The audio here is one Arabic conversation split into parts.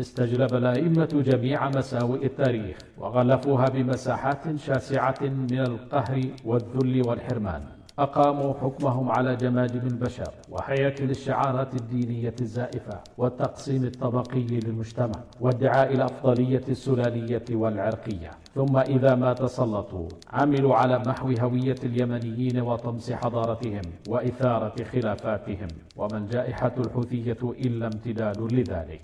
استجلب الأئمة جميع مساوئ التاريخ وغلفوها بمساحات شاسعة من القهر والذل والحرمان. أقاموا حكمهم على جماجم البشر وهياكل الشعارات الدينية الزائفة والتقسيم الطبقي للمجتمع وادعاء الأفضلية السلالية والعرقية. ثم إذا ما تسلطوا عملوا على محو هوية اليمنيين وطمس حضارتهم وإثارة خلافاتهم. وما الجائحة الحوثية إلا امتداد لذلك.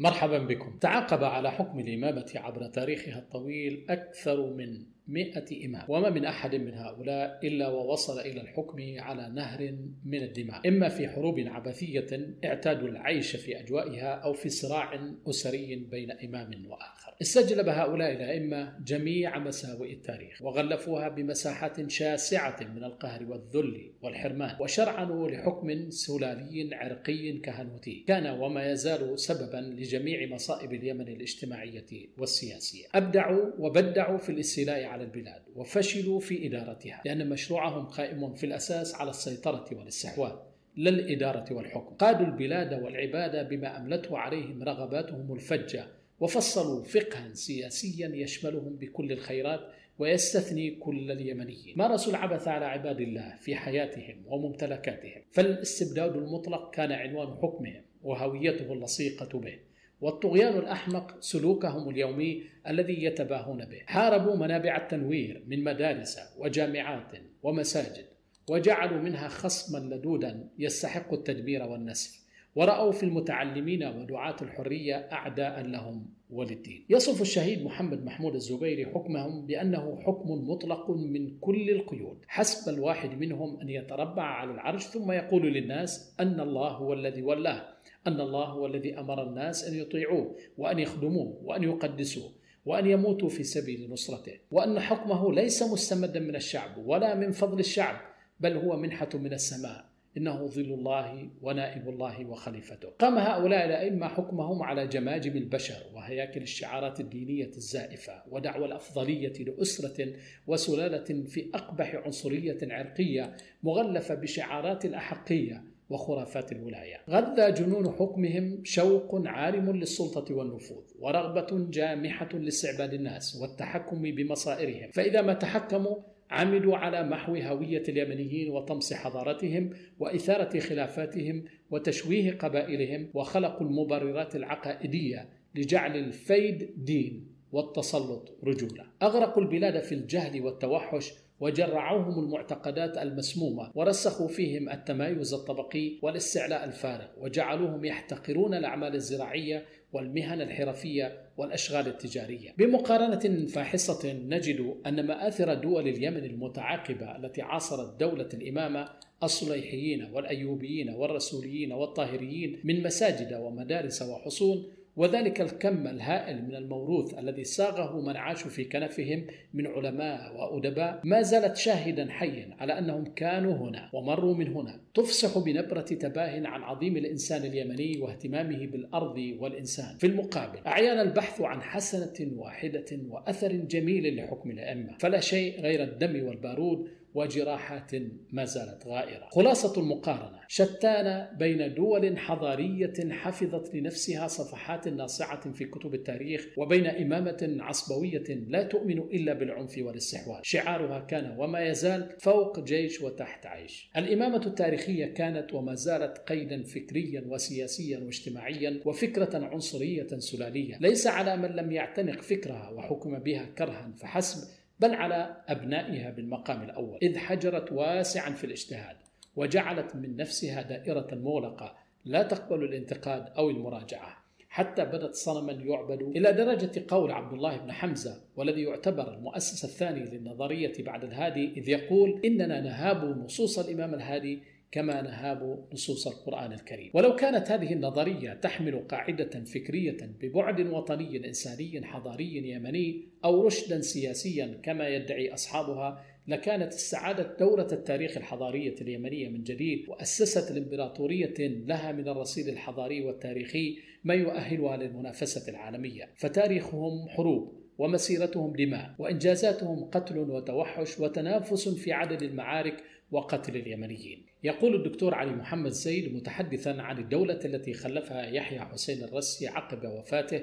مرحبا بكم. تعاقب على حكم الإمامة عبر تاريخها الطويل أكثر من مئة إمام. وما من أحد من هؤلاء إلا ووصل إلى الحكم على نهر من الدماء. إما في حروب عبثية اعتادوا العيش في أجوائها أو في صراع أسري بين إمام وآخر. استجلب هؤلاء الأئمة جميع مساوئ التاريخ وغلفوها بمساحات شاسعة من القهر والذل والحرمان وشرعنوا لحكم سلالي عرقي كهنوتي. كان وما يزال سببا لجميع مصائب اليمن الاجتماعية والسياسية. أبدعوا وبدعوا في الاستيلاء على البلاد وفشلوا في إدارتها لأن مشروعهم قائم في الأساس على السيطرة والاستحواذ لا الإدارة والحكم. قادوا البلاد والعباد بما أملته عليهم رغباتهم الفجة وفصلوا فقها سياسيا يشملهم بكل الخيرات ويستثني كل اليمنيين. مارسوا العبث على عباد الله في حياتهم وممتلكاتهم. فالإستبداد المطلق كان عنوان حكمهم وهويته اللصيقة به. والطغيان الأحمق سلوكهم اليومي الذي يتباهون به. حاربوا منابع التنوير من مدارس وجامعات ومساجد وجعلوا منها خصما لدودا يستحق التدمير والنسف ورأوا في المتعلمين ودعاة الحرية أعداء لهم وللدين. يصف الشهيد محمد محمود الزبيري حكمهم بأنه حكم مطلق من كل القيود. حسب الواحد منهم أن يتربع على العرش ثم يقول للناس أن الله هو الذي ولاه. أن الله هو الذي أمر الناس أن يطيعوه وأن يخدموه وأن يقدسوه وأن يموتوا في سبيل نصرته وأن حكمه ليس مستمدا من الشعب ولا من فضل الشعب بل هو منحة من السماء. إنه ظل الله ونائب الله وخليفته. قام هؤلاء الأئمة حكمهم على جماجم البشر وهياكل الشعارات الدينية الزائفة ودعوى الأفضلية لأسرة وسلالة في أقبح عنصرية عرقية مغلفة بشعارات الأحقية وخرافات الولاية. غذى جنون حكمهم شوق عارم للسلطة والنفوذ، ورغبة جامحة لاستعباد الناس والتحكم بمصائرهم، فإذا ما تحكموا عملوا على محو هوية اليمنيين وطمس حضارتهم وإثارة خلافاتهم وتشويه قبائلهم وخلقوا المبررات العقائدية لجعل الفيد دين والتسلط رجوله. أغرقوا البلاد في الجهل والتوحش وجرعوهم المعتقدات المسمومة ورسخوا فيهم التمايز الطبقي والاستعلاء الفارغ وجعلوهم يحتقرون الأعمال الزراعية والمهن الحرفية والأشغال التجارية. بمقارنة فاحصة نجد أن مآثر دول اليمن المتعاقبة التي عاصرت دولة الإمامة الصليحيين والأيوبيين والرسوليين والطاهريين من مساجد ومدارس وحصون وذلك الكم الهائل من الموروث الذي ساغه من عاشوا في كنفهم من علماء وأدباء ما زالت شاهدا حيا على أنهم كانوا هنا ومروا من هنا. تفصح بنبرة تباه عن عظيم الإنسان اليمني واهتمامه بالأرض والإنسان. في المقابل أعيان البحث عن حسنة واحدة وأثر جميل لحكم الأئمة. فلا شيء غير الدم والبارود وجراحات ما زالت غائرة. خلاصة المقارنة شتان بين دول حضارية حفظت لنفسها صفحات ناصعة في كتب التاريخ وبين إمامة عصبوية لا تؤمن إلا بالعنف والاستحواذ. شعارها كان وما يزال فوق جيش وتحت عيش. الإمامة التاريخية كانت وما زالت قيدا فكريا وسياسيا واجتماعيا وفكرة عنصرية سلالية، ليس على من لم يعتنق فكرها وحكم بها كرها فحسب بل على أبنائها بالمقام الأول. إذ حجرت واسعا في الاجتهاد وجعلت من نفسها دائرة مغلقة لا تقبل الانتقاد أو المراجعة حتى بدت صنما يعبد إلى درجة قول عبد الله بن حمزة والذي يعتبر المؤسس الثاني للنظرية بعد الهادي إذ يقول إننا نهاب نصوص الإمام الهادي كما نهاب نصوص القرآن الكريم. ولو كانت هذه النظرية تحمل قاعدة فكرية ببعد وطني إنساني حضاري يمني أو رشدا سياسيا كما يدعي أصحابها لكانت السعادة دورة التاريخ الحضارية اليمنية من جديد وأسست الإمبراطورية لها من الرصيد الحضاري والتاريخي ما يؤهلها للمنافسة العالمية. فتاريخهم حروب ومسيرتهم دماء وإنجازاتهم قتل وتوحش وتنافس في عدد المعارك وقتل اليمنيين. يقول الدكتور علي محمد زيد متحدثا عن الدولة التي خلفها يحيى حسين الرسي عقب وفاته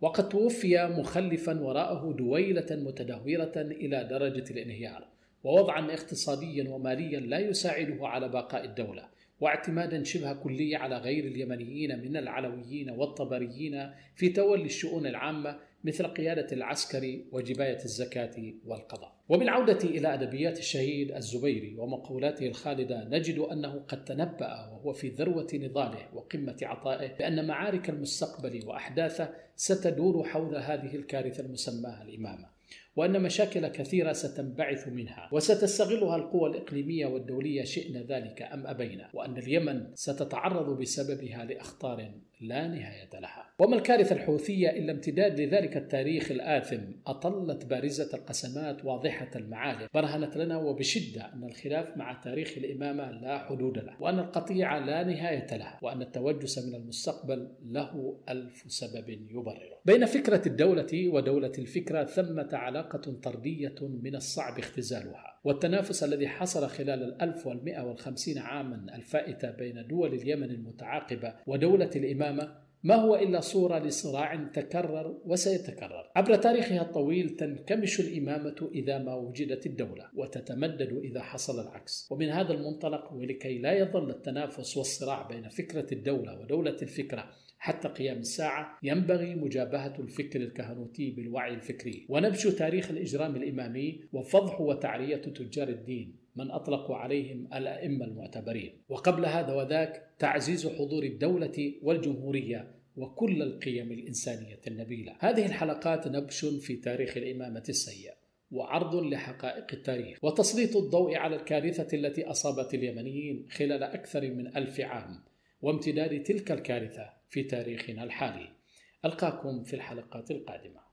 وقد توفي مخلفا وراءه دويلة متدهورة إلى درجة الانهيار ووضعا اقتصاديا وماليا لا يساعده على بقاء الدولة واعتمادا شبه كلي على غير اليمنيين من العلويين والطبريين في تولي الشؤون العامة مثل قيادة العسكر وجباية الزكاة والقضاء. وبالعودة إلى أدبيات الشهيد الزبيري ومقولاته الخالدة نجد أنه قد تنبأ وهو في ذروة نضاله وقمة عطائه بأن معارك المستقبل وأحداثه ستدور حول هذه الكارثة المسماة الإمامة. وأن مشاكل كثيرة ستنبعث منها وستستغلها القوى الإقليمية والدولية شئنا ذلك أم أبينا وأن اليمن ستتعرض بسببها لأخطار لا نهاية لها. وما الكارثة الحوثية إلا امتداد لذلك التاريخ الآثم أطلت بارزة القسمات واضحة المعالم برهنت لنا وبشدة أن الخلاف مع تاريخ الإمامة لا حدود له وأن القطيعة لا نهاية لها وأن التوجس من المستقبل له ألف سبب يبرره. بين فكرة الدولة ودولة الفكرة ثمة علاقة طردية من الصعب اختزالها. والتنافس الذي حصل خلال الألف والمئة والخمسين عاما الفائتة بين دول اليمن المتعاقبة ودولة الإمامة ما هو إلا صورة لصراع تكرر وسيتكرر. عبر تاريخها الطويل تنكمش الإمامة إذا ما وجدت الدولة وتتمدد إذا حصل العكس. ومن هذا المنطلق ولكي لا يظل التنافس والصراع بين فكرة الدولة ودولة الفكرة حتى قيام الساعة ينبغي مجابهة الفكر الكهنوتي بالوعي الفكري. ونبش تاريخ الإجرام الإمامي وفضح وتعرية تجار الدين من أطلقوا عليهم الأئمة المعتبرين. وقبل هذا وذاك تعزيز حضور الدولة والجمهورية وكل القيم الإنسانية النبيلة. هذه الحلقات نبش في تاريخ الإمامة السيئة وعرض لحقائق التاريخ وتسليط الضوء على الكارثة التي أصابت اليمنيين خلال أكثر من ألف عام. وامتداد تلك الكارثة في تاريخنا الحالي. ألقاكم في الحلقات القادمة.